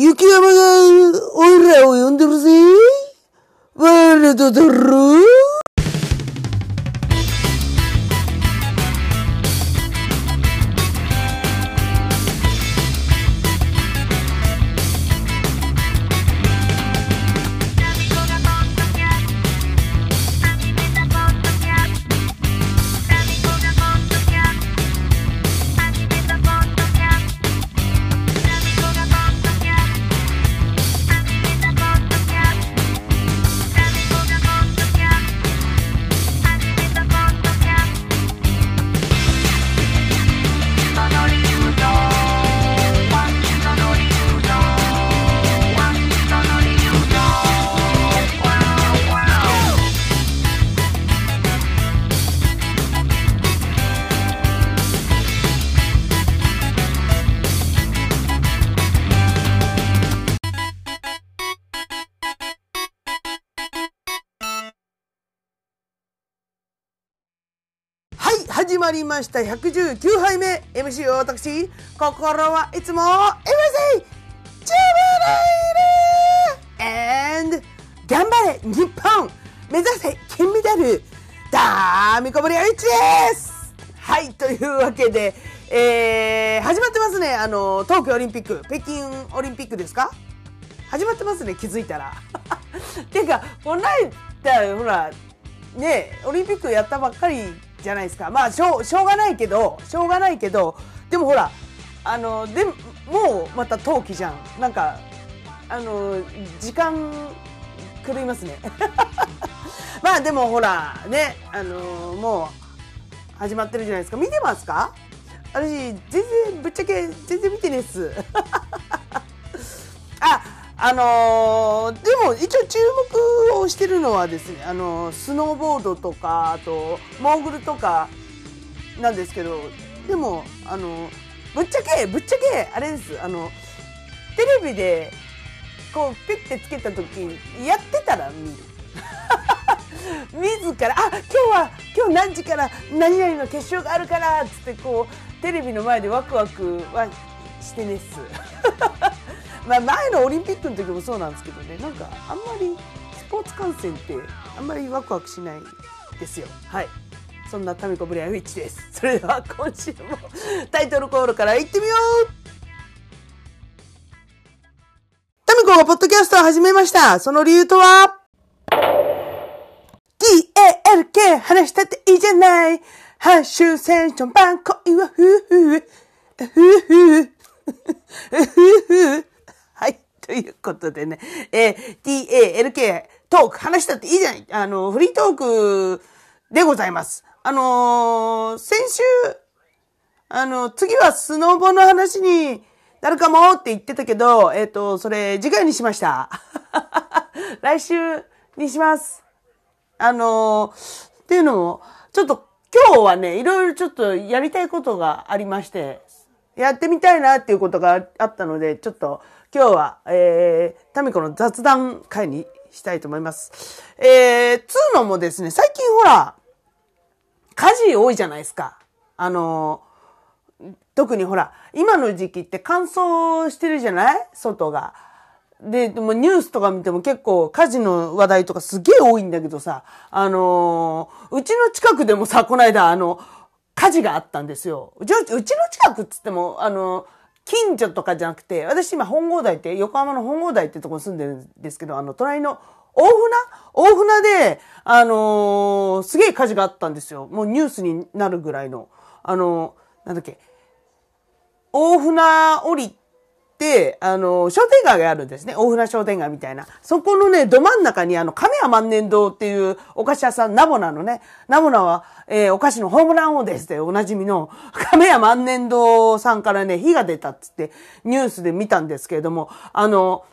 雪山が、俺らを呼んでるぜ。ワールドだろうまりました。119杯目。MC を私、心はいつも MC、ジュベライル !and、頑張れ日本目指せ金メダルダーミコブリアイチですはい、というわけで、えー、始まってますね。あの、東京オリンピック、北京オリンピックですか？始まってますね、気づいたら。ていうか、この間、ほら、ねオリンピックやったばっかりじゃないですか。まあしょうしょうがないけどしょうがないけどでもほらあのでもうまた冬季じゃん。なんかあの時間狂いますね。まあでもほらねあのもう始まってるじゃないですか。見てますか？私全然ぶっちゃけ全然見てねえっす。ああのーでも一応注目をしてるのはですね、あのースノーボードとかあとモーグルとかなんですけどでもあのーぶっちゃけぶっちゃけあれですあのテレビでこうピッてつけた時やってたら見る。自ら「あ今日は今日何時から何々の決勝があるから」っつってこうテレビの前でワクワクはしてねっす。まあ前のオリンピックの時もそうなんですけどねなんかあんまりスポーツ観戦ってあんまりワクワクしないですよ。はい。そんなタミコブレアウィッチです。それでは今週もタイトルコールからいってみよう。タミコがポッドキャストを始めました。その理由とは？DALK 話したっていいじゃない。ハッシュセンションバンコイはふうふう。ふうふう。はい。ということでね、えー、TALK トーク話したっていいじゃないあの、フリートークでございます。あのー先週、あの、次はスノボの話になるかもって言ってたけど、えっ、と、それ次回にしました。来週にします。あのーっていうのも、ちょっと今日はね、いろいろちょっとやりたいことがありまして、やってみたいなっていうことがあったので、ちょっと今日は、えー、タミコの雑談会にしたいと思います。えー、つうのもですね、最近ほら、火事多いじゃないですか。あのー特にほら、今の時期って乾燥してるじゃない？外が。で、でもニュースとか見ても結構火事の話題とかすげえ多いんだけどさ、あのーうちの近くでもさ、この間あの、火事があったんですよ。うちうちの近くっつっても、あの、近所とかじゃなくて、私今本郷台って、横浜の本郷台ってとこに住んでるんですけど、あの、隣の大船？大船で、あのーすげえ火事があったんですよ。もうニュースになるぐらいの。あのなんだっけ、大船降りて、あの、商店街があるんですね。大船商店街みたいな。そこのね、ど真ん中にあの、亀屋万年堂っていうお菓子屋さん、ナボナのね、ナボナは、えーお菓子のホームラン王ですっておなじみの、亀屋万年堂さんからね、火が出たっつって、ニュースで見たんですけれども、あの、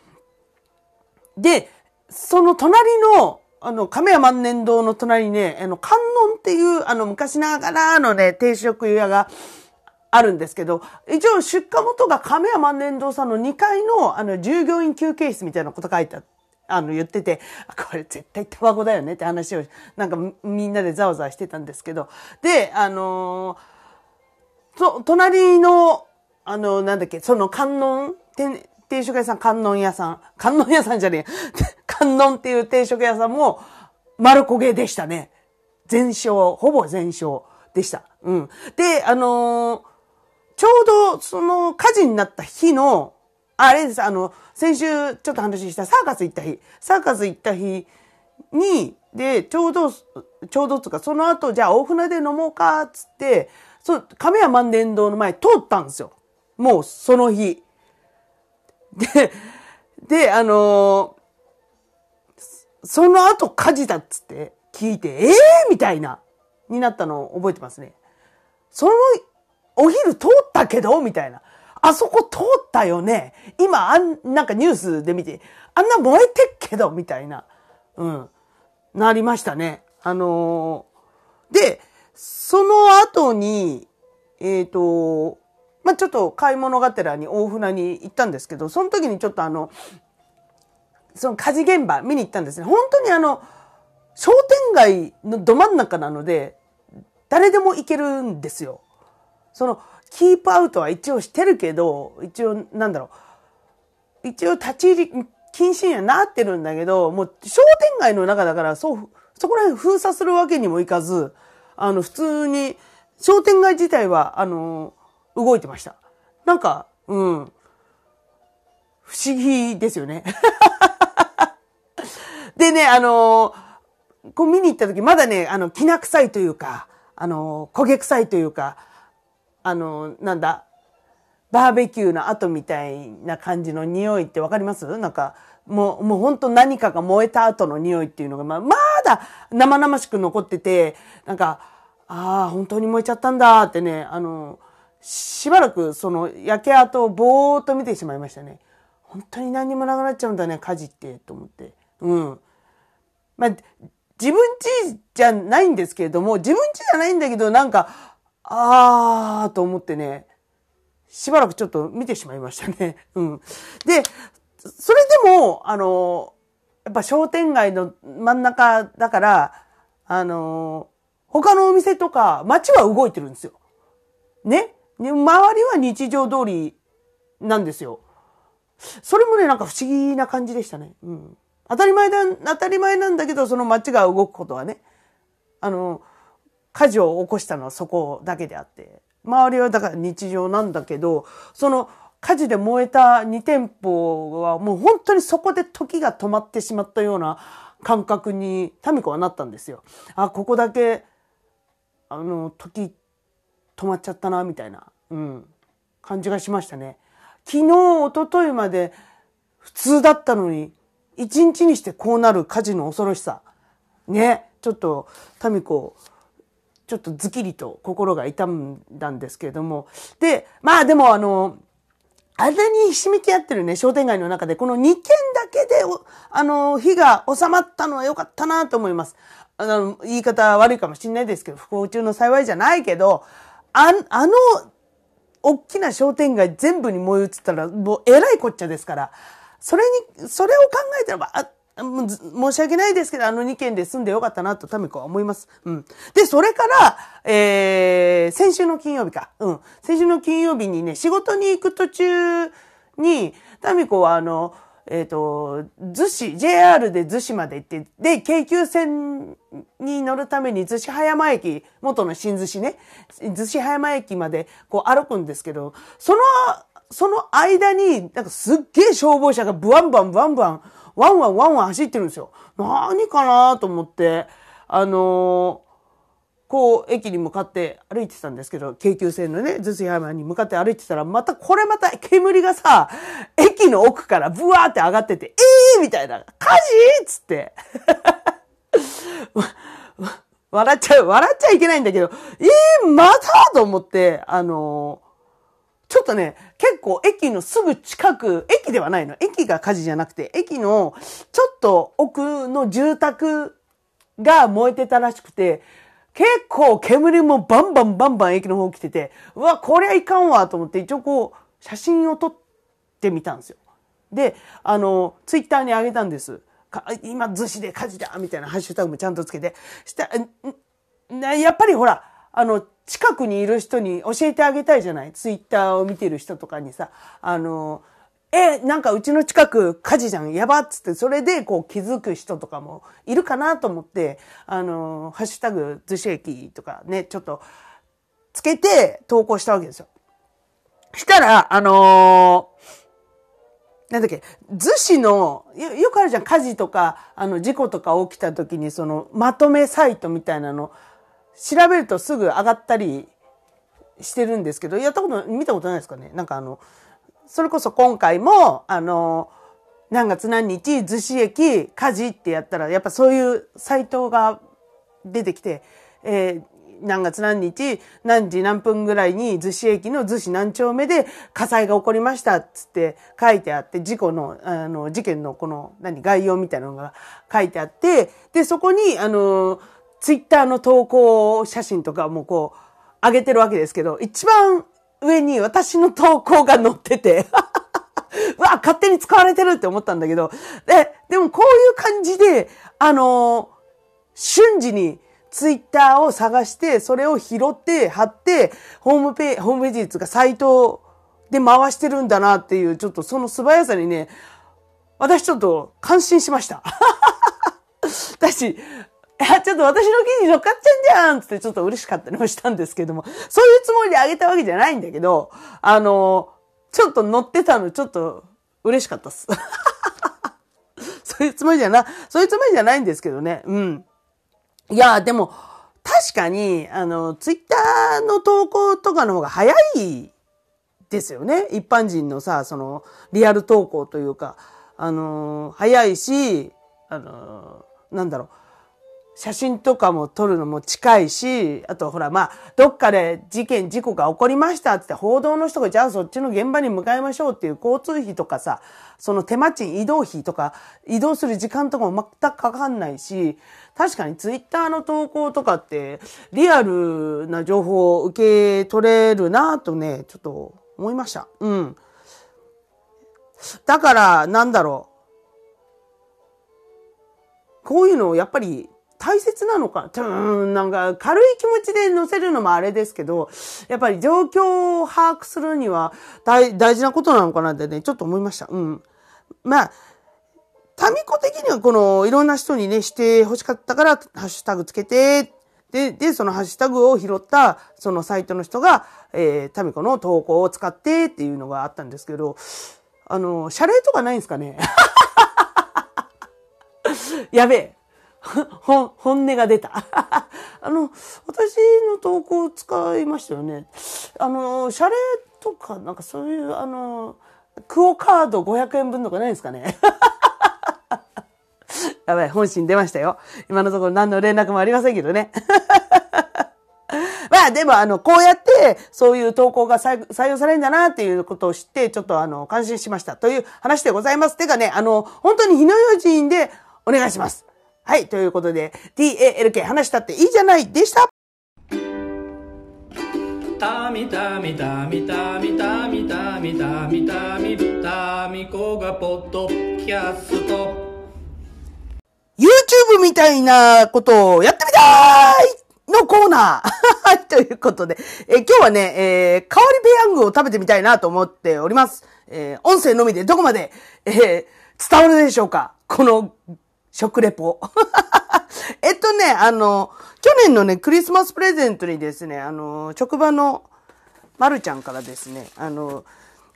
で、その隣の、あの、亀屋万年堂の隣にね、あの、観音っていう、あの、昔ながらのね、定食屋があるんですけど、一応出荷元が亀屋万年堂さんの2階の、あの、従業員休憩室みたいなこと書いてあって、あの、言ってて、これ絶対タバコだよねって話を、なんかみんなでざわざわしてたんですけど、で、あのーと、隣の、あの、なんだっけ、その観音、定食屋さん、観音屋さん、観音屋さんじゃねえ、観音っていう定食屋さんも丸焦げでしたね。全焼、ほぼ全焼でした。うん。で、あのー、ちょうどその火事になった日の、あれです、あの、先週ちょっと話したサーカス行った日、サーカス行った日に、で、ちょうど、ちょうどつか、その後、じゃあ大船で飲もうか、つって、そう、亀屋万年堂の前通ったんですよ。もう、その日。で、で、あのー、その後火事だっつって聞いて、ええー、みたいな、になったのを覚えてますね。その、お昼通ったけどみたいな。あそこ通ったよね。今、あん、なんかニュースで見て、あんな燃えてっけどみたいな。うん。なりましたね。あのー、で、その後に、えっ、ー、と、まあ、ちょっと買い物がてらに大船に行ったんですけど、その時にちょっとあの、その火事現場見に行ったんですね。本当にあの、商店街のど真ん中なので、誰でも行けるんですよ。その、キープアウトは一応してるけど、一応、なんだろう。一応立ち入り禁止にはなってるんだけど、もう商店街の中だから、そう、そこら辺封鎖するわけにもいかず、あの、普通に、商店街自体は、あの、動いてました。なんか、うん。不思議ですよね。でね、あの、こう見に行った時、まだね、あの、きな臭いというか、あの、焦げ臭いというか、あの、なんだ、バーベキューの後みたいな感じの匂いってわかります？なんか、もう、もう本当何かが燃えた後の匂いっていうのが、まあ、まだ生々しく残ってて、なんか、ああ、本当に燃えちゃったんだってね、あの、しばらくその焼け跡をぼーっと見てしまいましたね。本当に何にもなくなっちゃうんだね、火事って、と思って。うん。まあ、自分家じゃないんですけれども、自分家じゃないんだけど、なんか、あーと思ってね、しばらくちょっと見てしまいましたね。うん。で、それでも、あの、やっぱ商店街の真ん中だから、あの、他のお店とか街は動いてるんですよ。ね？で、周りは日常通りなんですよ。それもね、なんか不思議な感じでしたね。うん。当たり前だ、当たり前なんだけど、その街が動くことはね、あの、火事を起こしたのはそこだけであって、周りはだから日常なんだけど、その火事で燃えた2店舗はもう本当にそこで時が止まってしまったような感覚にタミコはなったんですよ。あ、ここだけ、あの、時止まっちゃったな、みたいな、うん、感じがしましたね。昨日、一昨日まで普通だったのに、一日にしてこうなる火事の恐ろしさ。ね、ちょっと、タミコ、ちょっとズキリと心が痛んだんですけれども。で、まあでもあの、あれにひしめき合ってるね、商店街の中で、この2軒だけで、あの、火が収まったのは良かったなと思います。あの、言い方悪いかもしれないですけど、不幸中の幸いじゃないけど、あ、あの、大きな商店街全部に燃え移ったら、もうえらいこっちゃですから、それに、それを考えたらば、あ申し訳ないですけど、あの2軒で住んでよかったなと、タミコは思います。うん。で、それから、えー、先週の金曜日か。うん。先週の金曜日にね、仕事に行く途中に、タミコはあの、えっ、ー、と、逗子、JR で逗子まで行って、で、京急線に乗るために逗子葉山駅、元の新逗子ね、逗子葉山駅までこう歩くんですけど、その、その間に、なんかすっげえ消防車がブワンバンブワンバン、ワンワンワンワン走ってるんですよ。何かなと思って、あのーこう、駅に向かって歩いてたんですけど、京急線のね、逗子葉山に向かって歩いてたら、また、これまた煙がさ、駅の奥からブワーって上がってて、ええー、みたいな、火事っつって。笑っちゃう、笑っちゃいけないんだけど、ええー、またと思って、あのー、ちょっとね、結構駅のすぐ近く、駅ではないの。駅が火事じゃなくて、駅のちょっと奥の住宅が燃えてたらしくて、結構煙もバンバンバンバン駅の方来てて、うわ、こりゃいかんわと思って一応こう、写真を撮ってみたんですよ。で、あの、ツイッターに上げたんです。今、逗子で火事だみたいなハッシュタグもちゃんとつけて。した、やっぱりほら、あの、近くにいる人に教えてあげたいじゃない？ツイッターを見てる人とかにさ、あの、え、なんかうちの近く火事じゃん、やばっつって、それでこう気づく人とかもいるかなと思って、あの、ハッシュタグ、逗子駅とかね、ちょっとつけて投稿したわけですよ。したら、あのー、なんだっけ、逗子のよ、よくあるじゃん、火事とか、あの、事故とか起きた時に、その、まとめサイトみたいなの、調べるとすぐ上がったりしてるんですけど、やったこと、見たことないですかね。なんかあの、それこそ今回も、あの、何月何日、逗子駅、火事ってやったら、やっぱそういうサイトが出てきて、えー、何月何日、何時何分ぐらいに逗子駅の逗子何丁目で火災が起こりましたっつって書いてあって、事故の、あの、事件のこの、何、概要みたいなのが書いてあって、で、そこに、あの、ツイッターの投稿写真とかもこう、上げてるわけですけど、一番上に私の投稿が載ってて うわ、勝手に使われてるって思ったんだけど、で、でもこういう感じで、あの瞬時にツイッターを探して、それを拾って貼って、ホームページ、ホームページつかサイトで回してるんだなっていう、ちょっとその素早さにね、私ちょっと感心しました。私、や、ちょっと私の記事乗っかっちゃうんじゃんつってちょっと嬉しかったりもしたんですけども、そういうつもりであげたわけじゃないんだけど、あの、ちょっと乗ってたのちょっと嬉しかったっす。そういうつもりじゃな、そういうつもりじゃないんですけどね。うん。いや、でも、確かに、あの、ツイッターの投稿とかの方が早いですよね。一般人のさ、その、リアル投稿というか、あの、早いし、あの、なんだろう。写真とかも撮るのも近いし、あとほら、まあ、どっかで事件、事故が起こりましたって報道の人がじゃあそっちの現場に向かいましょうっていう交通費とかさ、その手間賃、移動費とか、移動する時間とかも全くかかんないし、確かにツイッターの投稿とかってリアルな情報を受け取れるなとね、ちょっと思いました。うん。だから、なんだろう。こういうのをやっぱり大切なのか、うん、なんか軽い気持ちで載せるのもあれですけど、やっぱり状況を把握するには大大事なことなのかなってね、ちょっと思いました。うん。まあ、タミコ的にはこのいろんな人にね、して欲しかったから、ハッシュタグつけて、で、で、そのハッシュタグを拾ったそのサイトの人が、えー、タミコの投稿を使ってっていうのがあったんですけど、あの、謝礼とかないんですかね？やべえ。本音が出た。あの、私の投稿使いましたよね。あの、謝礼とか、なんかそういう、あの、クオカード500円分とかないんですかね。やばい、本心出ましたよ。今のところ何の連絡もありませんけどね。まあでもあの、こうやってそういう投稿が採用されるんだなっていうことを知って、ちょっとあの、感心しましたという話でございます。てかね、あの、本当に日の用心でお願いします。はい、ということで、TALK 話したっていいじゃないでしたたみたみたみたみたみたみたみたみたみこがポッドキャスト YouTube みたいなことをやってみたいのコーナーということで、え今日はね、えー、香りペヤングを食べてみたいなと思っております。えー、音声のみでどこまで、えー、伝わるでしょうかこの食レポ。えっとね、あの、去年のね、クリスマスプレゼントにですね、あの、職場のまるちゃんからですね、あの、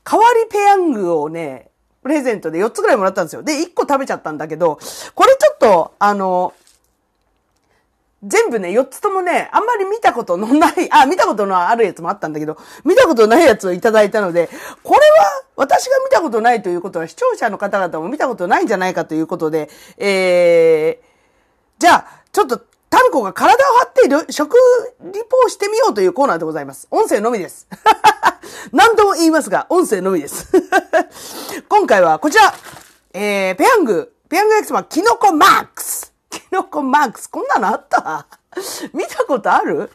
代わりペヤングをね、プレゼントで4つぐらいもらったんですよ。で、1個食べちゃったんだけど、これちょっと、あの、全部ね、4つともね、あんまり見たことのない、あ、見たことのあるやつもあったんだけど、見たことないやつをいただいたので、これは私が見たことないということは視聴者の方々も見たことないんじゃないかということで、えー、じゃあ、ちょっと、タミコが体を張って食リポをしてみようというコーナーでございます。音声のみです。何度も言いますが、音声のみです。今回はこちら、えー、ペヤング、ペヤングエクスマキノコマックスキノコマークス、こんなのあった？見たことある？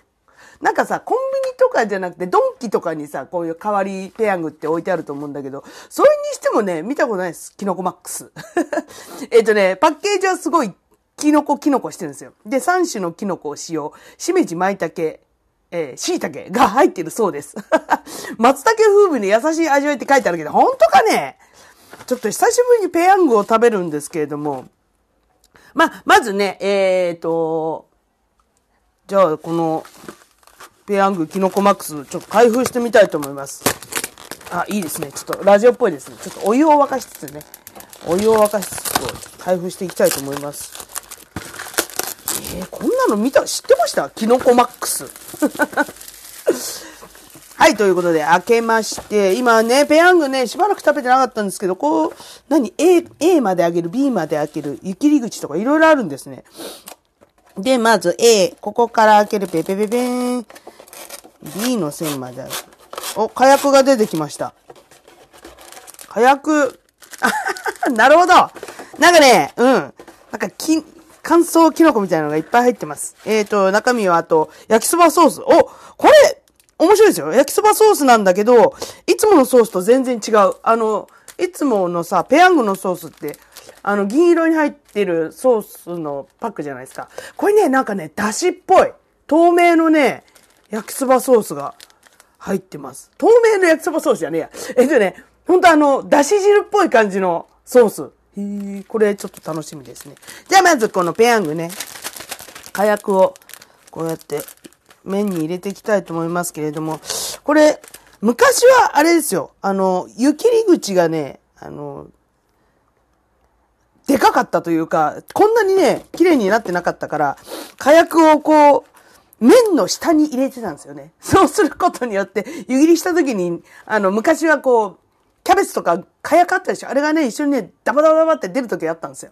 なんかさ、コンビニとかじゃなくて、ドンキとかにさ、こういう代わりペヤングって置いてあると思うんだけど、それにしてもね、見たことないです。キノコマックス。えっとね、パッケージはすごい、キノコキノコしてるんですよ。で、3種のキノコを使用。しめじ、舞茸、えー、椎茸が入ってるそうです。松茸風味の優しい味わいって書いてあるけど、本当かね？ちょっと久しぶりにペヤングを食べるんですけれども、まあ、まずね、えっ、ー、と、じゃあ、この、ペヤングキノコマックス、ちょっと開封してみたいと思います。あ、いいですね。ちょっとラジオっぽいですね。ちょっとお湯を沸かしつつね、お湯を沸かしつつ、開封していきたいと思います。えー、こんなの見た、知ってました？キノコマックス。はい、ということで、開けまして、今ね、ペヤングね、しばらく食べてなかったんですけど、こう、何 ?A、A まで開ける、B まで開ける、湯切り口とかいろいろあるんですね。で、まず A、ここから開ける、ペペペペーン。B の線まである。お、火薬が出てきました。火薬、なるほどなんかね、うん。なんか、き、乾燥キノコみたいなのがいっぱい入ってます。えっ、ー、と、中身はあと、焼きそばソース。お、これ、面白いですよ。焼きそばソースなんだけど、いつものソースと全然違う。あの、いつものさ、ペヤングのソースって、あの、銀色に入ってるソースのパックじゃないですか。これね、なんかね、だしっぽい。透明のね、焼きそばソースが入ってます。透明の焼きそばソースじゃねえや。えっとね、ほんとあの、だし汁っぽい感じのソース。へー、これちょっと楽しみですね。じゃあまずこのペヤングね、火薬をこうやって麺に入れていきたいと思いますけれども、これ、昔はあれですよ。あの、湯切り口がね、あの、でかかったというか、こんなにね、綺麗になってなかったから、火薬をこう、麺の下に入れてたんですよね。そうすることによって、湯切りした時に、あの、昔はこう、キャベツとか火薬あったでしょあれがね、一緒にね、ダバダバダバって出る時あったんですよ。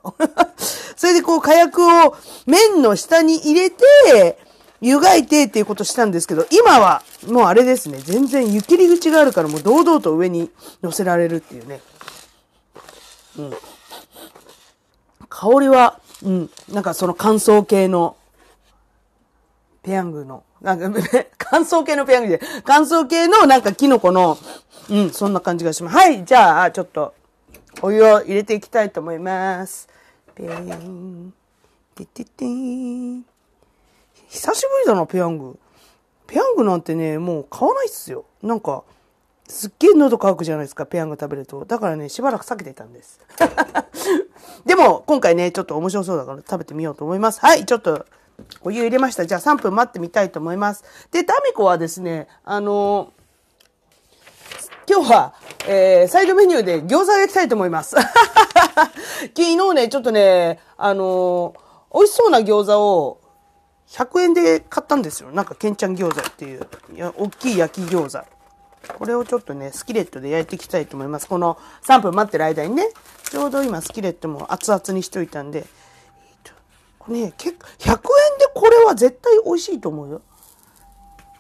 それでこう、火薬を麺の下に入れて、湯がいてっていうことしたんですけど、今はもうあれですね、全然湯切り口があるからもう堂々と上に乗せられるっていうね。うん。香りは、うん、なんかその乾燥系の、ペヤングの、なんか、乾燥系のペヤングで、乾燥系のなんかキノコの、うん、そんな感じがします。はい、じゃあ、ちょっと、お湯を入れていきたいと思います。ペーン、テテテーン。久しぶりだな、ペヤング。ペヤングなんてね、もう買わないっすよ。なんか、すっげえ喉乾くじゃないですか、ペヤング食べると。だからね、しばらく避けてたんです。でも、今回ね、ちょっと面白そうだから食べてみようと思います。はい、ちょっと、お湯入れました。じゃあ3分待ってみたいと思います。で、タミコはですね、あのー、今日は、えー、サイドメニューで餃子を焼きたいと思います。昨日ね、ちょっとね、あのー、美味しそうな餃子を100円で買ったんですよ。なんか、けんちゃん餃子っていう、いや大きい焼き餃子。これをちょっとね、スキレットで焼いていきたいと思います。この3分待ってる間にね、ちょうど今スキレットも熱々にしといたんで、これね、結構、100円でこれは絶対美味しいと思うよ。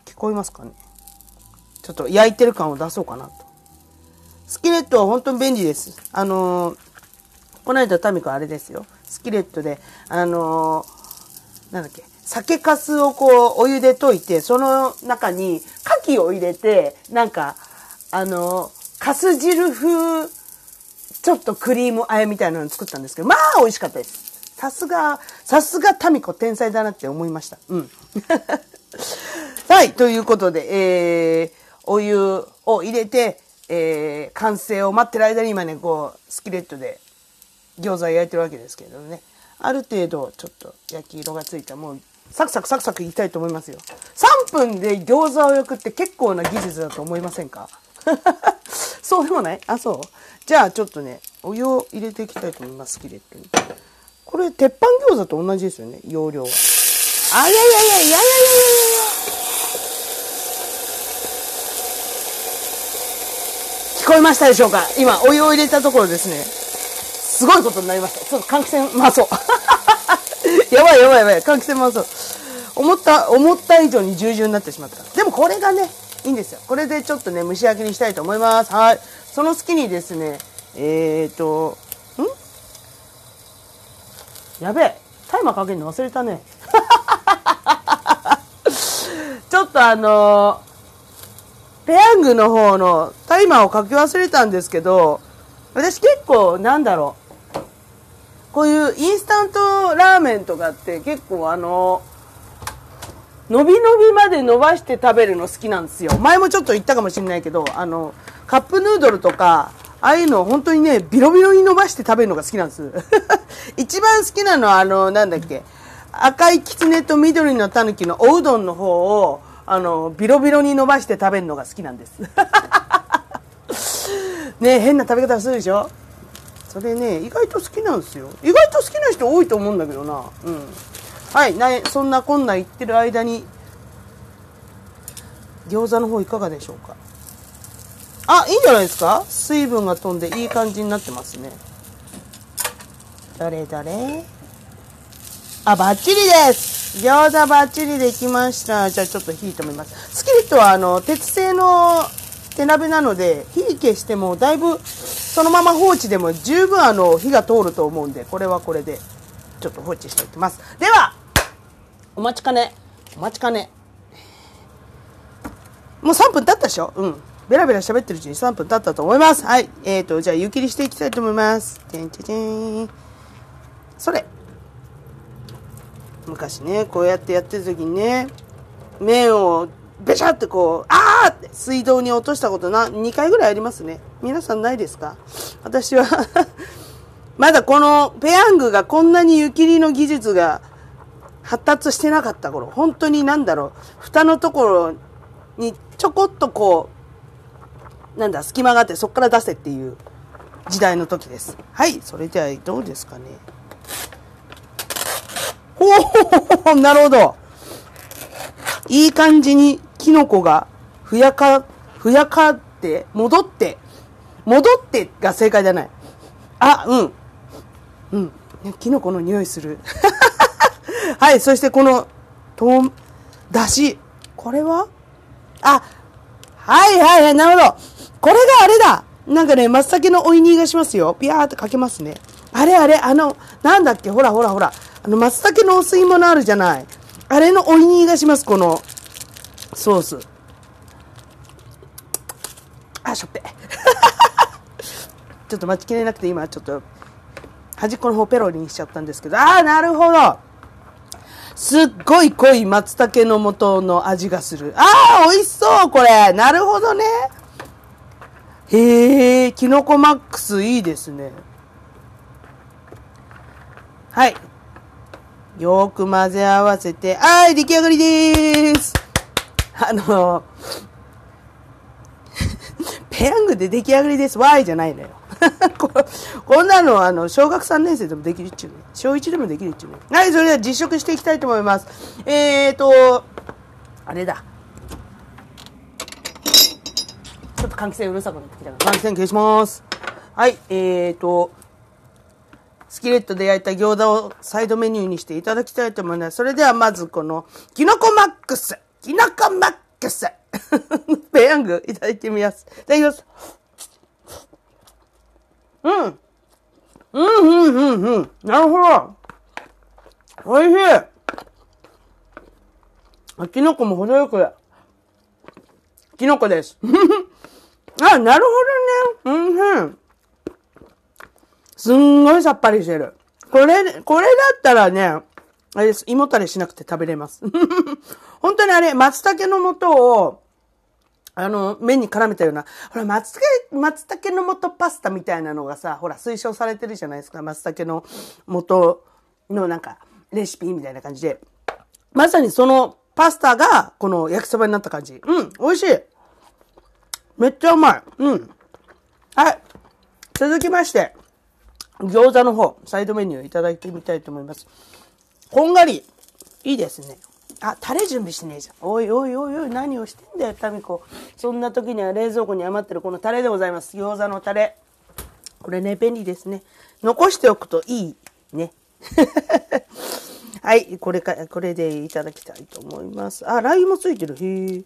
聞こえますかね？ちょっと焼いてる感を出そうかなと。スキレットは本当に便利です。あのー、この間タミコあれですよ。スキレットで、あのー、なんだっけ、酒粕をこう、お湯で溶いて、その中に牡蠣を入れて、なんか、あの、粕汁風、ちょっとクリームあえみたいなの作ったんですけど、まあ美味しかったです。さすが、さすがタミコ天才だなって思いました。うん。はい、ということで、えー、お湯を入れて、えー、完成を待ってる間に今ね、こう、スキレットで餃子焼いてるわけですけどね。ある程度、ちょっと焼き色がついたもうサクサクサクサクいきたいと思いますよ。3分で餃子を焼くって結構な技術だと思いませんか？そうでもない？あ、そう？じゃあちょっとね、お湯を入れていきたいと思います、キレットに。これ、鉄板餃子と同じですよね、容量は。あ、いやいやいやいやいやいやいや聞こえましたでしょうか今、お湯を入れたところですね。すごいことになりました。ちょっと換気扇回そう。やばいやばいやばい。換気扇回そう。思った、思った以上に従順になってしまった。でもこれがね、いいんですよ。これでちょっとね、蒸し焼きにしたいと思います。はい。その隙にですね、えーと、ん？やべえ。タイマーかけるの忘れたね。ちょっとあのー、ペヤングの方のタイマーをかけ忘れたんですけど、私結構なんだろう。こういうインスタントラーメンとかって結構あの、伸び伸びまで伸ばして食べるの好きなんですよ。前もちょっと言ったかもしれないけど、あの、カップヌードルとか、ああいうの本当にね、ビロビロに伸ばして食べるのが好きなんです。一番好きなのは、あの、なんだっけ、赤いキツネと緑のタヌキのおうどんの方を、あの、ビロビロに伸ばして食べるのが好きなんです。ね変な食べ方するでしょ？それね、意外と好きなんですよ。意外と好きな人多いと思うんだけどな。うん。はい、なそんなこんな言ってる間に、餃子の方いかがでしょうか？あ、いいんじゃないですか？水分が飛んでいい感じになってますね。どれどれ？あ、バッチリです餃子バッチリできました。じゃあちょっと火止めます。スキレットはあの、鉄製の手鍋なので、火消してもだいぶそのまま放置でも十分あの、火が通ると思うんで、これはこれでちょっと放置しておきます。では、お待ちかね、お待ちかね。もう3分経ったでしょ？うん。ベラベラ喋ってるうちに3分経ったと思います。はい。えーと、じゃあ湯切りしていきたいと思います。てんてんてん。それ。昔ね、こうやってやってる時にね、麺をべしゃってこう、あーって水道に落としたことな、2回ぐらいありますね。皆さんないですか？私は まだこのペヤングがこんなに湯切りの技術が発達してなかった頃、本当になんだろう、蓋のところにちょこっとこう、なんだ、隙間があってそこから出せっていう時代の時です。はい、それではどうですかね。ほほなるほど。いい感じにキノコがふやか、ふやかって、戻って、戻ってが正解じゃない。あ、うん。うん。キノコの匂いする。はい、そしてこの、とん、だし。これは？あ、はいはいはい、なるほど。これがあれだ。なんかね、松茸のおいにがしますよ。ピャーってかけますね。あれあれ、あの、なんだっけ、ほらほらほら。あの、松茸のお吸い物あるじゃない。あれのおいにがします、この、ソース。あ、しょっぺ。ちょっと待ちきれなくて今ちょっと端っこの方ペロリにしちゃったんですけど、ああ、なるほど。すっごい濃い松茸の素の味がする。ああ、美味しそう、これ。なるほどね。へえ、きのこマックスいいですね。はい。よく混ぜ合わせて、はい、出来上がりです。あの、ペヤングで出来上がりです。わいじゃないのよ。こんなのあの小学3年生でもできるっちゅうね小1でもできるっちゅうねはいそれでは実食していきたいと思います。えーとあれだ。ちょっと換気扇うるさくなってきたから。換気扇消します。はいえーとスキレットで焼いた餃子をサイドメニューにしていただきたいと思います。それではまずこの、キノコマックスキノコマックスペヤングいただいてみます。いただきます。うん。うん、うん、うん、うん。なるほど。おいしい。あ、キノコも程よく、キノコです。あ、なるほどね。うん、うん。すんごいさっぱりしてる。これ、これだったらね、あれです。胃もたれしなくて食べれます。本当にあれ、松茸の素を、あの、麺に絡めたような、ほら、松茸、松茸の素パスタみたいなのがさ、ほら、推奨されてるじゃないですか。松茸の素のなんか、レシピみたいな感じで。まさにそのパスタが、この焼きそばになった感じ。うん、美味しい。めっちゃうまい。うん。はい。続きまして、餃子の方、サイドメニューいただいてみたいと思います。こんがり、いいですね。あ、タレ準備してねえじゃん。おいおいおいおい、何をしてんだよ、タミコ。そんな時には冷蔵庫に余ってるこのタレでございます。餃子のタレ。これね、便利ですね。残しておくといい。ね。はい、これか、これでいただきたいと思います。あ、ラー油もついてる。へえ。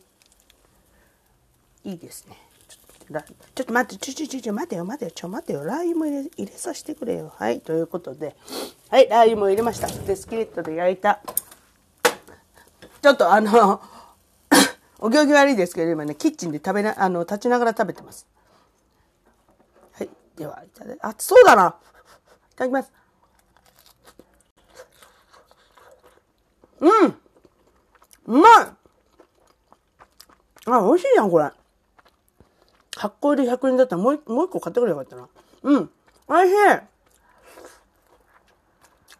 いいですね。ちょっと待って、ちょちょちょちょ、待てよ、待てよ、ちょ、待てよ。ラー油も入れ入れさせてくれよ。はい、ということで。はい、ラー油も入れました。で、スキレットで焼いたちょっとあの、お行儀悪いですけど、今ね、キッチンで食べな、あの、立ちながら食べてます。はい。では、いただ熱そうだな。いただきます。うんうまいあ、美味しいじゃん、これ。発酵で100円だったらもうもう一個買ってくればよかったな。うん。おいしい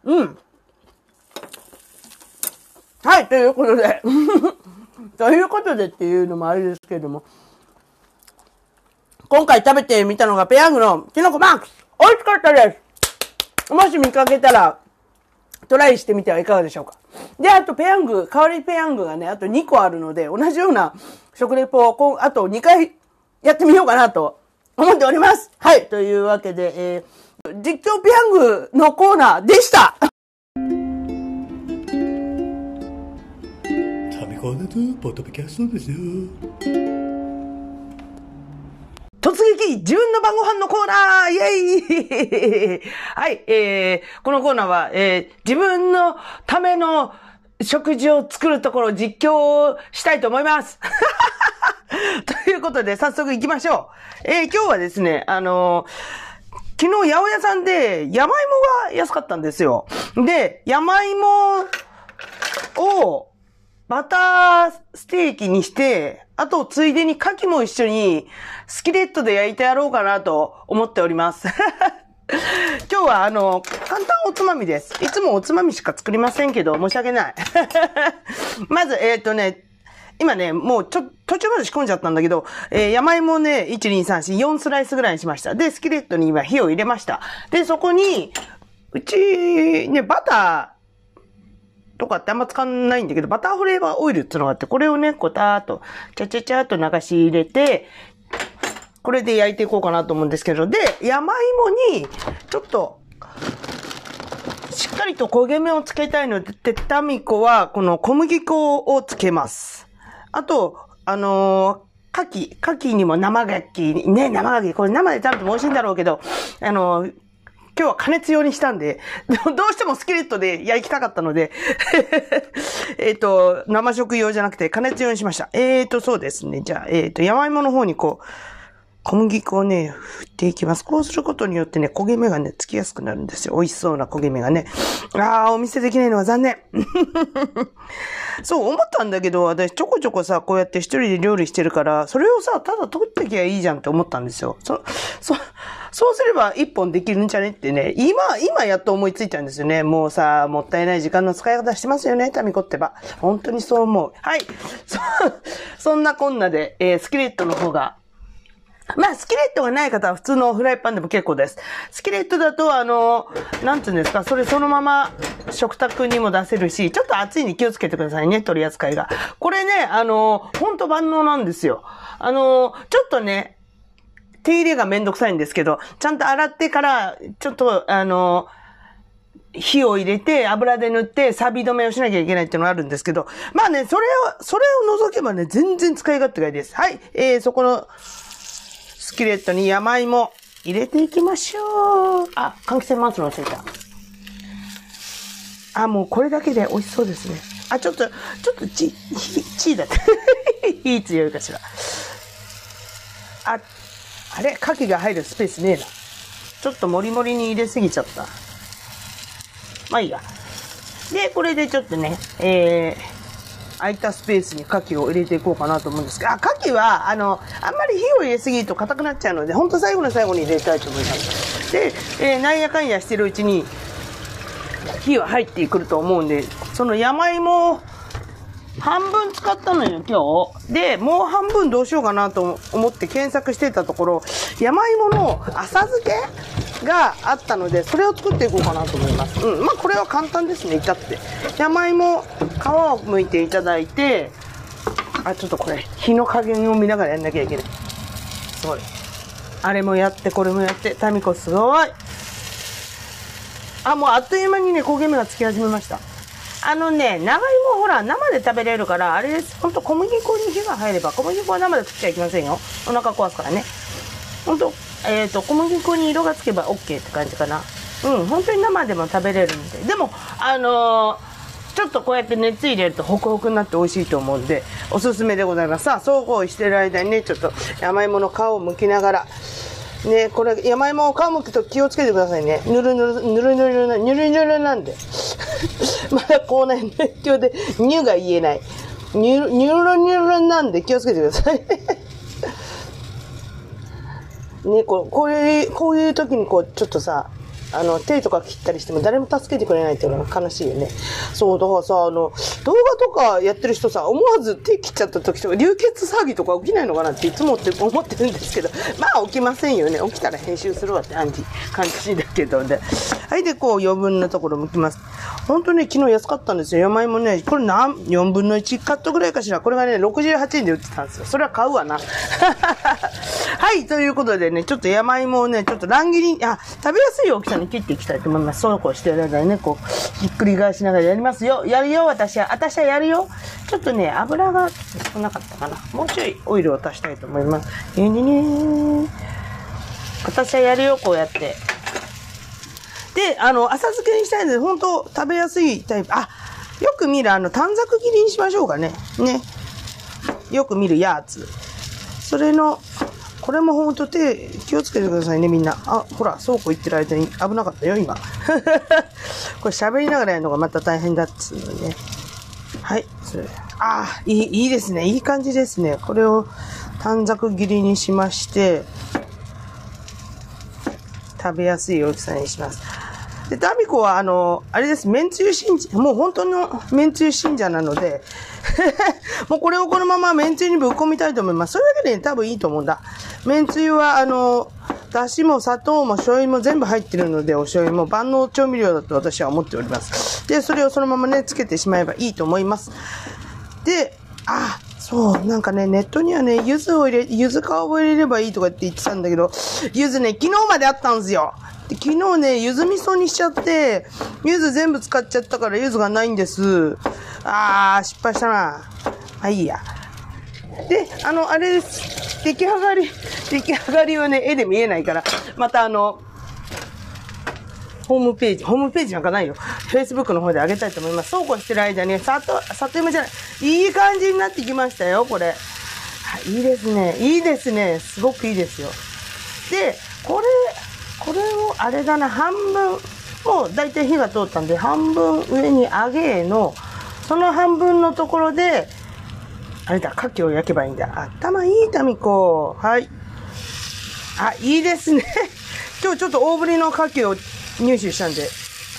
うん。はい、ということで。ということでっていうのもあれですけれども。今回食べてみたのがペヤングのキノコマークス美味しかったですもし見かけたら、トライしてみてはいかがでしょうか。で、あとペヤング、代わりペヤングがね、あと2個あるので、同じような食レポを、あと2回やってみようかなと思っております。はい。というわけで、えー、実況ペヤングのコーナーでした。コーナーポッドキャストですよ。突撃自分の晩ご飯のコーナーイェイ はい、えー、このコーナーは、えー、自分のための食事を作るところ実況をしたいと思います。ということで、早速行きましょう。えー、今日はですね、あのー、昨日八百屋さんで山芋が安かったんですよ。で、山芋をバターステーキにして、あとついでに牡蠣も一緒にスキレットで焼いてやろうかなと思っております。今日はあの、簡単おつまみです。いつもおつまみしか作りませんけど、申し訳ない。まず、えっ、ー、とね、今ね、もうちょ、途中まで仕込んじゃったんだけど、えー、山芋ね、1、2、3、4、4スライスぐらいにしました。で、スキレットに今火を入れました。で、そこに、うち、ね、バター、とかってあんま使わないんだけど、バターフレーバーオイルっていうのがあって、これをね、こうたーっと、ちゃちゃちゃっと流し入れて、これで焼いていこうかなと思うんですけど、で、山芋に、ちょっと、しっかりと焦げ目をつけたいので、てったみこは、この小麦粉をつけます。あと、あのー、牡蠣、牡蠣にも生牡蠣、ね、生牡蠣、これ生で食べても美味しいんだろうけど、あの、今日は加熱用にしたんで、どうしてもスキレットで焼きたかったので えっと、生食用じゃなくて加熱用にしました。えっ、ー、と、そうですね。じゃあ、えっ、ー、と、山芋の方にこう、小麦粉をね、振っていきます。こうすることによってね、焦げ目がね、つきやすくなるんですよ。美味しそうな焦げ目がね。ああ、お見せできないのは残念。そう思ったんだけど、私ちょこちょこさ、こうやって一人で料理してるから、それをさ、ただ取ってきゃいいじゃんって思ったんですよ。そ、そ、そうすれば一本できるんじゃねってね、今、今やっと思いついたんですよね。もうさ、もったいない時間の使い方してますよね、タミコってば。本当にそう思う。はい。そ、そんなこんなで、えー、スキレットの方がまあ、スキレットがない方は普通のフライパンでも結構です。スキレットだと、あの、なんつうんですか、それそのまま食卓にも出せるし、ちょっと熱いに気をつけてくださいね、取り扱いが。これね、あの、ほんと万能なんですよ。あの、ちょっとね、手入れがめんどくさいんですけど、ちゃんと洗ってから、ちょっと、あの、火を入れて油で塗って錆止めをしなきゃいけないっていうのがあるんですけど、まあね、それを、それを除けばね、全然使い勝手がいいです。はい、えー、そこの、スキレットに山芋入れていきましょう。あ、換気扇回すの忘れた。あ、もうこれだけで美味しそうですね。あ、ちょっと、ちょっとち、チーだって。火強いかしら。あ、あれ？牡蠣が入るスペースねえな。ちょっともりもりに入れすぎちゃった。まあいいや。で、これでちょっとね、えー、空いたスペースに牡蠣を入れていこうかなと思うんですが、牡蠣は、あの、あんまり火を入れすぎると硬くなっちゃうので、ほんと最後の最後に入れたいと思います。で、えー、なんやかんやしてるうちに、火は入ってくると思うんで、その山芋半分使ったのよ、今日。で、もう半分どうしようかなと思って検索してたところ、山芋の浅漬けがあったので、それを作っていこうかなと思います。うん。まあ、これは簡単ですね、至って。山芋、皮を剥いていただいて、あ、ちょっとこれ、火の加減を見ながらやんなきゃいけない。すごい。あれもやって、これもやって、タミコすごい。あ、もうあっという間にね、焦げ目がつき始めました。あのね、長芋ほら、生で食べれるから、あれです。ほんと小麦粉に火が入れば、小麦粉は生で食っちゃいけませんよ。お腹壊すからね。ほんと、えっ、ー、と、小麦粉に色がつけば OK って感じかな。うん、本当に生でも食べれるんで。でも、あのーちょっとこうやって熱入れるとホクホクになって美味しいと思うんで、おすすめでございます。さあ、そうこうしてる間にね、ちょっと山芋の皮を剥きながら、ね、これ、山芋を皮むくと気をつけてくださいね。ぬるぬる、ぬるぬる、ぬるぬるなんで。まだ口内の影響で、乳が言えない。ニュル、ニュルニュルなんで気をつけてください。ね、こう、こういう、こういう時にこう、ちょっとさ、あの、手とか切ったりしても誰も助けてくれないっていうのが悲しいよね。そう、だからさ、あの、動画とかやってる人さ、思わず手切っちゃった時とか、流血騒ぎとか起きないのかなっていつもって思ってるんですけど、まあ起きませんよね。起きたら編集するわって感じ、感じだけどね。はい、で、こう余分なところ向きます。本当に昨日安かったんですよ。山芋ね、これ何、4分の1カットぐらいかしら。これがね、68円で売ってたんですよ。それは買うわな。はい、ということでね、ちょっと山芋をね、ちょっと乱切り、あ、食べやすい大きさに切っていきたいと思います。そうこうしてる間にね、こう、ひっくり返しながらやりますよ。やるよ、私は。私はやるよ。ちょっとね、油が少なかったかな。もうちょいオイルを足したいと思います。えにね私はやるよ、こうやって。で、あの、浅漬けにしたいので、本当食べやすいタイプ。あ、よく見る、あの、短冊切りにしましょうかね。ね。よく見るやつ。それの、これも本当手、気をつけてくださいね、みんな。あ、ほら、倉庫行ってる間に危なかったよ、今。これ喋りながらやるのがまた大変だっつうのね。はい、それ。あ、いい、いいですね。いい感じですね。これを短冊切りにしまして、食べやすい大きさにします。で、ダミコは、あの、あれです、めんつゆ信者、もう本当のめんつゆ信者なので、もうこれをこのままめんつゆにぶっ込みたいと思います。それだけで、ね、多分いいと思うんだ。めんつゆは、あの、だしも砂糖も醤油も全部入ってるので、お醤油も万能調味料だと私は思っております。で、それをそのままね、つけてしまえばいいと思います。で、あ、そう、なんかね、ネットにはね、柚子を入れ、柚子皮を入れればいいとかって言ってたんだけど、柚子ね、昨日まであったんですよ。で昨日ね、柚子味噌にしちゃって、柚子全部使っちゃったから柚子がないんです。あー、失敗したな。まあいいや。で、あの、あれです。出来上がり、出来上がりはね、絵で見えないから、またあの、ホームページ、ホームページなんかないよ。Facebook の方で上げたいと思います。そうこうしてる間に、さと、里芋じゃない。いい感じになってきましたよ、これ。いいですね。いいですね。すごくいいですよ。で、これ、これを、あれだな、半分、もう大体火が通ったんで、半分上に揚げの、その半分のところで、あれだ、牡蠣を焼けばいいんだ。頭いい、タミコ。はい。あ、いいですね。今日ちょっと大ぶりの牡蠣を入手したんで、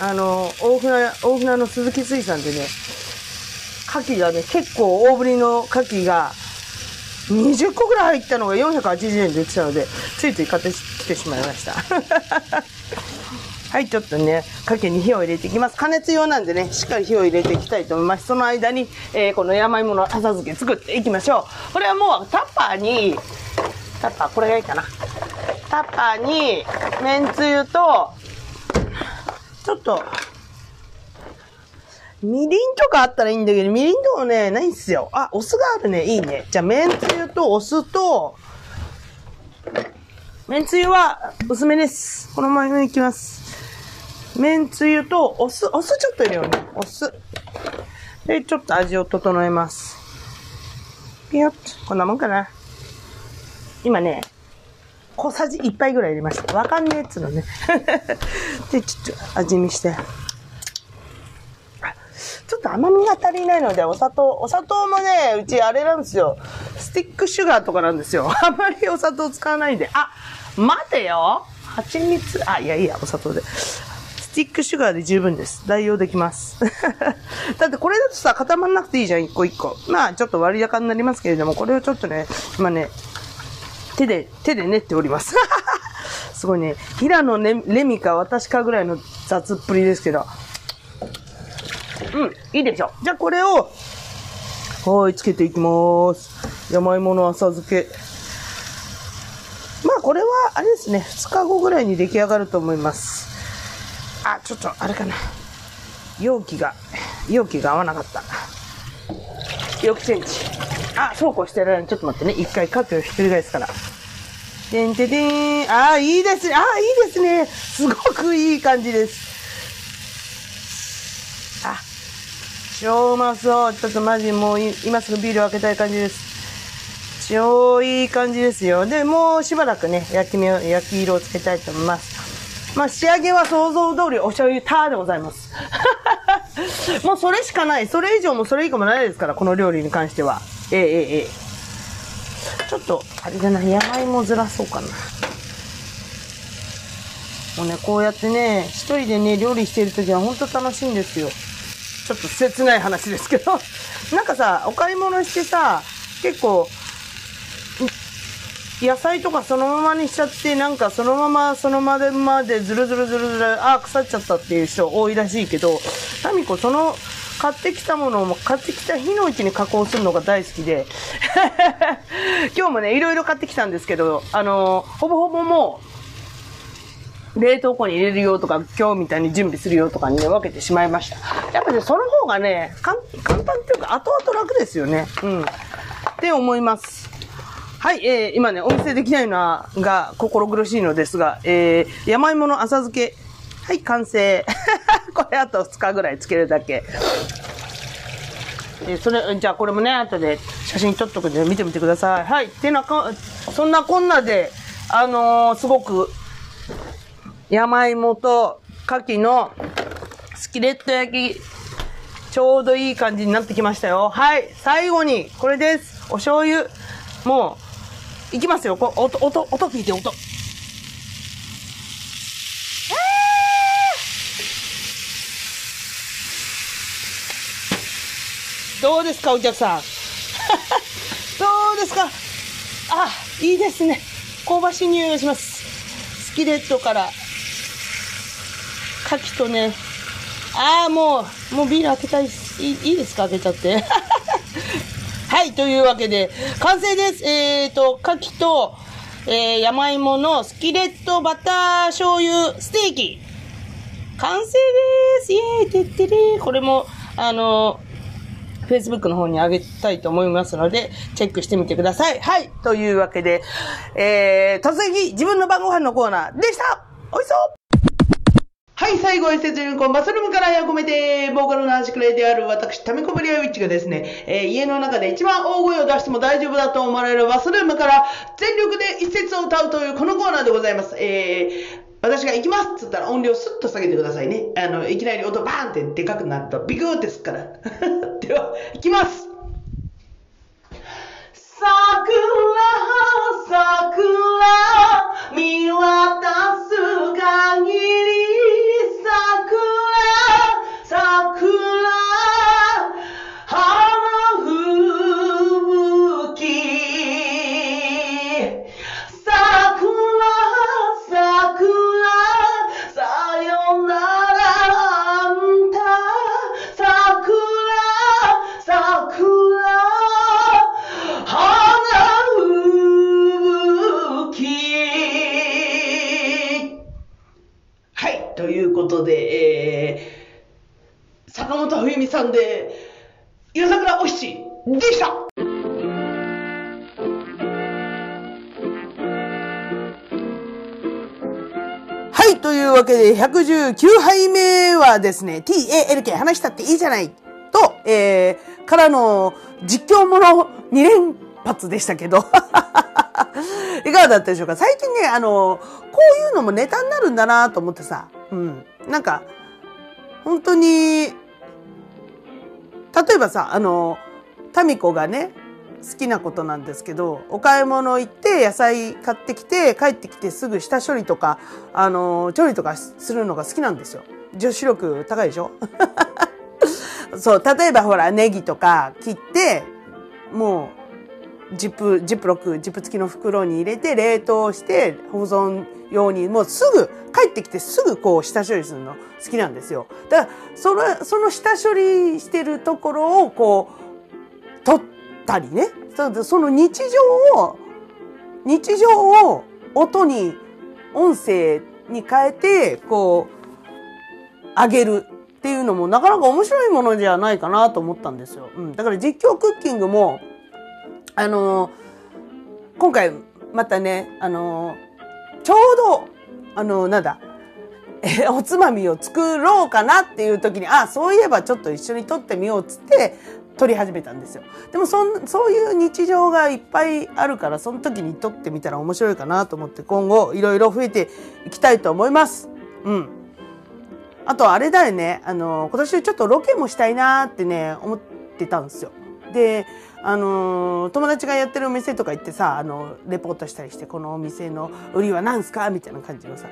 あの、大船、大船の鈴木水産でね、牡蠣がね、結構大ぶりの牡蠣が、20個ぐらい入ったのが480円で売ってたので、ついつい買ってきてしまいました。はい、ちょっとね、牡蠣に火を入れていきます。加熱用なんでね、しっかり火を入れていきたいと思います。その間に、えーこの山芋の浅漬け作っていきましょう。これはもうタッパーに、タッパー、これがいいかな。タッパーに、めんつゆと、ちょっと、みりんとかあったらいいんだけど、みりんとかね、ないんすよ。あ、お酢があるね。いいね。じゃあ、めんつゆとお酢と、めんつゆは薄めです。このままいきます。めんつゆとお酢、お酢ちょっと入れようね。お酢。で、ちょっと味を整えます。ピヨッと。こんなもんかな。今ね、小さじ1杯ぐらい入れました。わかんねえっつうのね。で、ちょっと味見して。ちょっと甘みが足りないので、お砂糖、お砂糖もね、うちあれなんですよ。スティックシュガーとかなんですよ。あまりお砂糖使わないんで。あ、待てよ蜂蜜、あ、いやいや、お砂糖で。スティックシュガーで十分です。代用できます。だってこれだとさ、固まんなくていいじゃん、一個一個。まあ、ちょっと割高になりますけれども、これをちょっとね、今ね、手で、手で練っております。すごいね、平野レレミか私かぐらいの雑っぷりですけど。うん、いいでしょ。じゃあこれを、はい、つけていきます。山芋の浅漬け。あこれは、あれですね、2日後ぐらいに出来上がると思います。あ、ちょっと、あれかな。容器が、容器が合わなかった。容器チェンジ。あ、そうこうしてる間にちょっと待ってね。一回カッをひっくり返すから。でんてでん。あ、いいですね。あ、いいですね。すごくいい感じです。あ、超うまそう。ちょっとマジもう今すぐビールを開けたい感じです。超いい感じですよ。で、もうしばらくね、焼き目を、焼き色をつけたいと思います。まあ、仕上げは想像通りお醤油ターでございます。もうそれしかない。それ以上もそれ以下もないですから、この料理に関しては。ええええ。ちょっと、あれだない、山芋ずらそうかな。もうね、こうやってね、一人でね、料理してる時は本当楽しいんですよ。ちょっと切ない話ですけど。なんかさ、お買い物してさ、結構、野菜とかそのままにしちゃって、なんかそのまま、そのままでずるずるずるずる、ああ、腐っちゃったっていう人多いらしいけど、タミコその、買ってきたものを買ってきた日のうちに加工するのが大好きで、今日もね、いろいろ買ってきたんですけど、あの、ほぼほぼもう、冷凍庫に入れるよとか、今日みたいに準備するよとかにね、分けてしまいました。やっぱね、その方がね、簡単っていうか、後々楽ですよね。うん。って思います。はい、えー、今ね、お見せできないのが心苦しいのですが、えー、山芋の浅漬け。はい、完成。これあと2日ぐらいつけるだけ。えー、それ、じゃあこれもね、後で写真撮っとくんで見てみてください。はい。ってなか、そんなこんなで、あのー、すごく、山芋と牡蠣のスキレット焼き、ちょうどいい感じになってきましたよ。はい。最後に、これです。お醤油。もう、いきますよ。こう音、音、音聞いて、音。どうですか、お客さん？どうですか？あ、いいですね。香ばしい匂いがします。スキレットから、牡蠣とね、ああ、もう、もうビール開けたいです。いいいいですか？開けちゃって。はい、というわけで、完成です。えっ、ー、と、牡蠣と、えー、山芋のスキレットバター醤油ステーキ。完成ですイェーイてってれこれも、あの、Facebook の方に上げたいと思いますので、チェックしてみてください。はい。というわけで、えー、突撃自分の晩ご飯のコーナーでしたおいしそうはい、最後は説明コンバスルームから愛を込めて、ボーカルの端くれである私、タミコブリアウィッチがですね、えー、家の中で一番大声を出しても大丈夫だと思われるバスルームから全力で一節を歌うというこのコーナーでございます。えー、私が行きますっつったら音量スッと下げてくださいね。あの、いきなり音バーンってでかくなるとビクーってすっから。では、行きます桜、桜、見渡す限りさ119杯目はですね、TALK 話したっていいじゃない。と、えー、からの実況もの2連発でしたけど、いかがだったでしょうか？最近ね、あの、こういうのもネタになるんだなと思ってさ、うん。なんか、本当に、例えばさ、あの、タミコがね、好きなことなんですけど、お買い物行って野菜買ってきて、帰ってきてすぐ下処理とか、あの、調理とかするのが好きなんですよ。女子力高いでしょ？そう、例えばほら、ネギとか切って、もう、ジップ、ジップロック、ジップ付きの袋に入れて冷凍して保存用に、もうすぐ、帰ってきてすぐこう下処理するの好きなんですよ。だから、その、その下処理してるところをこう、撮ってたりね。その日常を、日常を音に、音声に変えて、こう、上げるっていうのもなかなか面白いものじゃないかなと思ったんですよ。うん。だから実況クッキングも、あの今回またね、あのちょうど、あの、なんだ、え おつまみを作ろうかなっていう時に、あ、そういえばちょっと一緒に撮ってみようっつって撮り始めたんですよ。でもそん、そういう日常がいっぱいあるから、その時に撮ってみたら面白いかなと思って今後いろいろ増えていきたいと思います。うん。あとあれだよね、あの、今年ちょっとロケもしたいなってね、思ってたんですよ。で、あの、友達がやってるお店とか行ってさ、あの、レポートしたりして、このお店の売りは何すかみたいな感じのさ、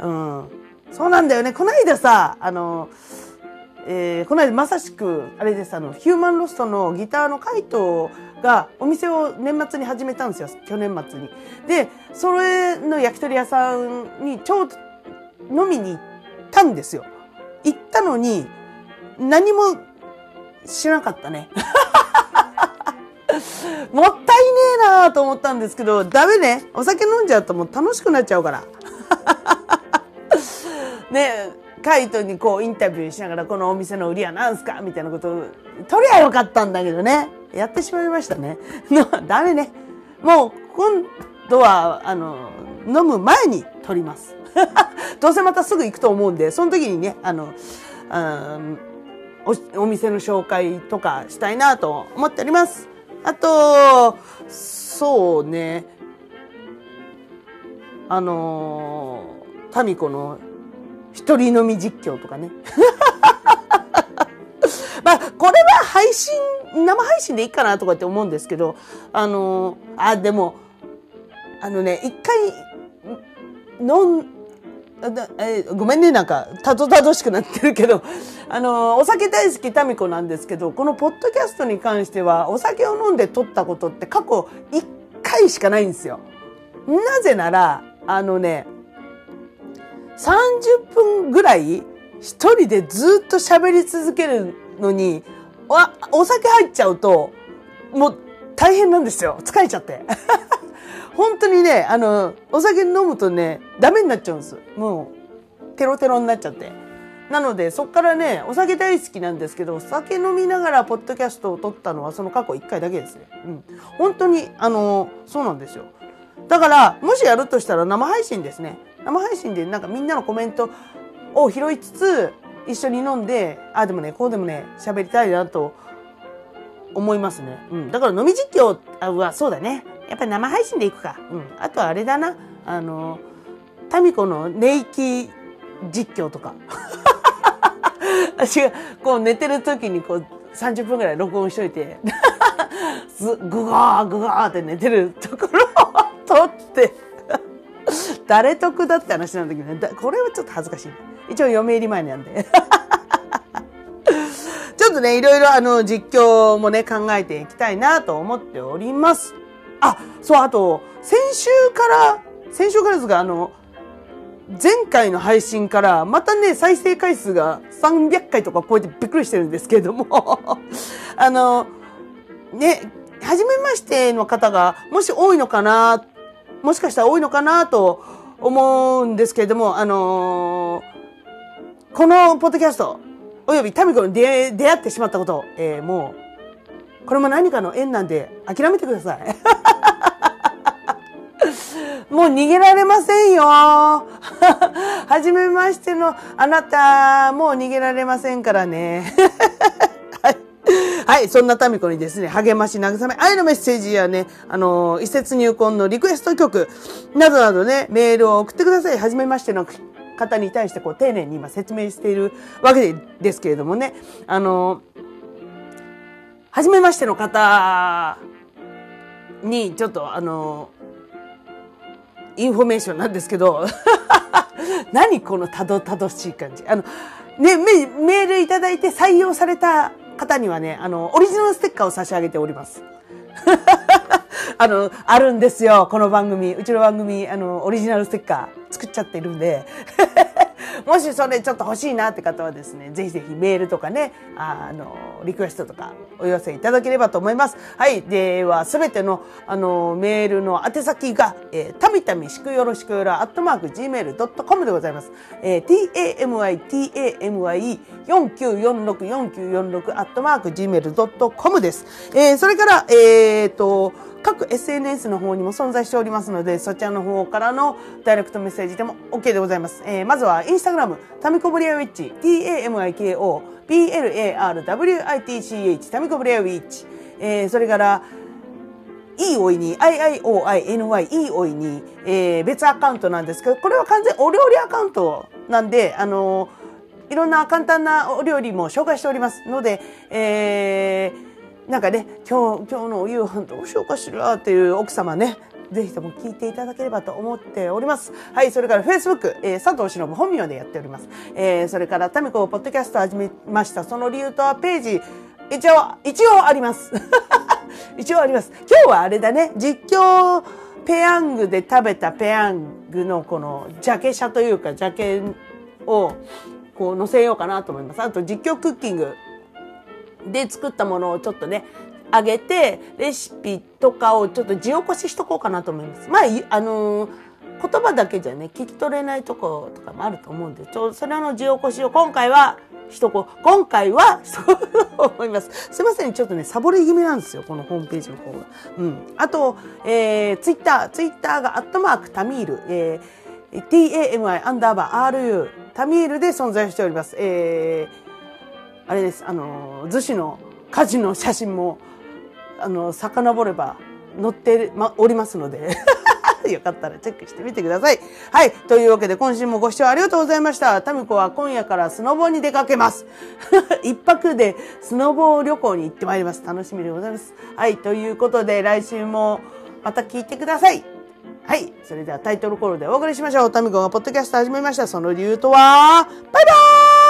うん。そうなんだよね。この間さ、あの、えー、この間まさしく、あれです、あの、ヒューマンロストのギターのカイトがお店を年末に始めたんですよ。去年末に。で、それの焼き鳥屋さんにちょうど飲みに行ったんですよ。行ったのに、何もしなかったね。もったいねえなーと思ったんですけど、ダメね。お酒飲んじゃうともう楽しくなっちゃうから。ねカイトにこうインタビューしながらこのお店の売りは何すかみたいなことを取りゃよかったんだけどね。やってしまいましたね。ダメね。もう今度は、あの、飲む前に取ります。どうせまたすぐ行くと思うんで、その時にね、あの、あおお店の紹介とかしたいなと思っております。あと、そうね、あのタミコの一人飲み実況とかね。まあ、これは配信、生配信でいいかなとかって思うんですけど、あのあ、でも、あのね、一回、飲ん、えごめんね、なんか、たどたどしくなってるけど、あの、お酒大好きタミコなんですけど、このポッドキャストに関しては、お酒を飲んで撮ったことって過去1回しかないんですよ。なぜなら、あのね、30分ぐらい一人でずっと喋り続けるのに、お酒入っちゃうと、もう大変なんですよ。疲れちゃって。本当にね、あの、お酒飲むとね、ダメになっちゃうんです。もう、テロテロになっちゃって。なので、そっからね、お酒大好きなんですけど、お酒飲みながらポッドキャストを撮ったのはその過去1回だけですね。うん。本当に、あの、そうなんですよ。だから、もしやるとしたら生配信ですね。生配信でなんかみんなのコメントを拾いつつ、一緒に飲んで、あ、でもね、こうでもね、喋りたいなと思いますね。うん。だから飲み実況はそうだね。やっぱり生配信でいくか。うん。あとはあれだな。あの、タミコの寝息実況とか。私がこう寝てる時にこう30分ぐらい録音しといて、グガーグガーって寝てるところを撮って、誰得だって話なんだけどね。これはちょっと恥ずかしい。一応嫁入り前なんで。ちょっとね、いろいろあの実況もね、考えていきたいなと思っております。あ、そう、あと、先週から、先週からですが、あの、前回の配信からまたね、再生回数が300回とか超えてびっくりしてるんですけれども あの、ね、初めましての方がもし多いのかな、もしかしたら多いのかなと思うんですけれども、あのー、このポッドキャスト、およびタミコに出会ってしまったこと、えー、もう、これも何かの縁なんで諦めてください。もう逃げられませんよ。はじめましてのあなた、もう逃げられませんからね。はい。そんなタミコにですね、励まし、慰め、愛のメッセージやね、あの、一節入魂のリクエスト曲、などなどね、メールを送ってください。はじめましての方に対して、こう、丁寧に今説明しているわけですけれどもね、あの、はじめましての方に、ちょっと、あの、インフォメーションなんですけど、何このたどたどしい感じ。あの、ね、メールいただいて採用された方にはね、あの、オリジナルステッカーを差し上げております。あの、あるんですよ、この番組。うちの番組、あの、オリジナルステッカー作っちゃってるんで。もしそれちょっと欲しいなって方はですね、ぜひぜひメールとかね、あの、リクエストとかお寄せいただければと思います。はい。では、すべての、あの、メールの宛先が、えー、たみたみしくよろしくよら、アットマーク、gmail.com でございます。えー、tami, tami, 49464946、アットマーク、gmail.com です。えー、それから、えー、と、各 SNS の方にも存在しておりますので、そちらの方からのダイレクトメッセージでも OK でございます。えー、まずはインスタグラム、タミコブリアウィッチ、t-a-m-i-k-o、b-l-a-r-w-i-t-c-h、タミコブリアウィッチ。えー、それから、いいおいに、IIOINY、いいおいに、えー、別アカウントなんですけど、これは完全お料理アカウントなんで、あのー、いろんな簡単なお料理も紹介しておりますので、えー、なんかね、今日、今日のお夕飯どうしようかしらっていう奥様ね、ぜひとも聞いていただければと思っております。はい、それから Facebook、えー、佐藤忍本名でやっております。えー、それからタミコポッドキャスト始めました。その理由とはページ、一応、一応あります。一応あります。今日はあれだね、実況、ペヤングで食べたペヤングのこのジャケ写というかジャケをこう載せようかなと思います。あと実況クッキングで作ったものをちょっとね、あげて、レシピとかをちょっと字起こししとこうかなと思います。まあ、あのー、言葉だけじゃね、聞き取れないとことかもあると思うんで、ちょそれの字起こしを今回はしとこう。今回はしとこう思います。すいません、ちょっとね、サボり気味なんですよ、このホームページの方が。うん。あと、えー、ツイッター、ツイッターがアットマークタミール、えー、tami アンダーバー ru タミールで存在しております。えー、あれです、あの、逗子の火事の写真も、あの、遡れば載っておりますので よかったらチェックしてみてください。はい。というわけで今週もご視聴ありがとうございました。タミコは今夜からスノボに出かけます。一泊でスノボ旅行に行ってまいります。楽しみでございます。はい。ということで来週もまた聞いてください。はい。それではタイトルコールでお別れしましょう。タミコがポッドキャスト始めました。その理由とは、バイバーイ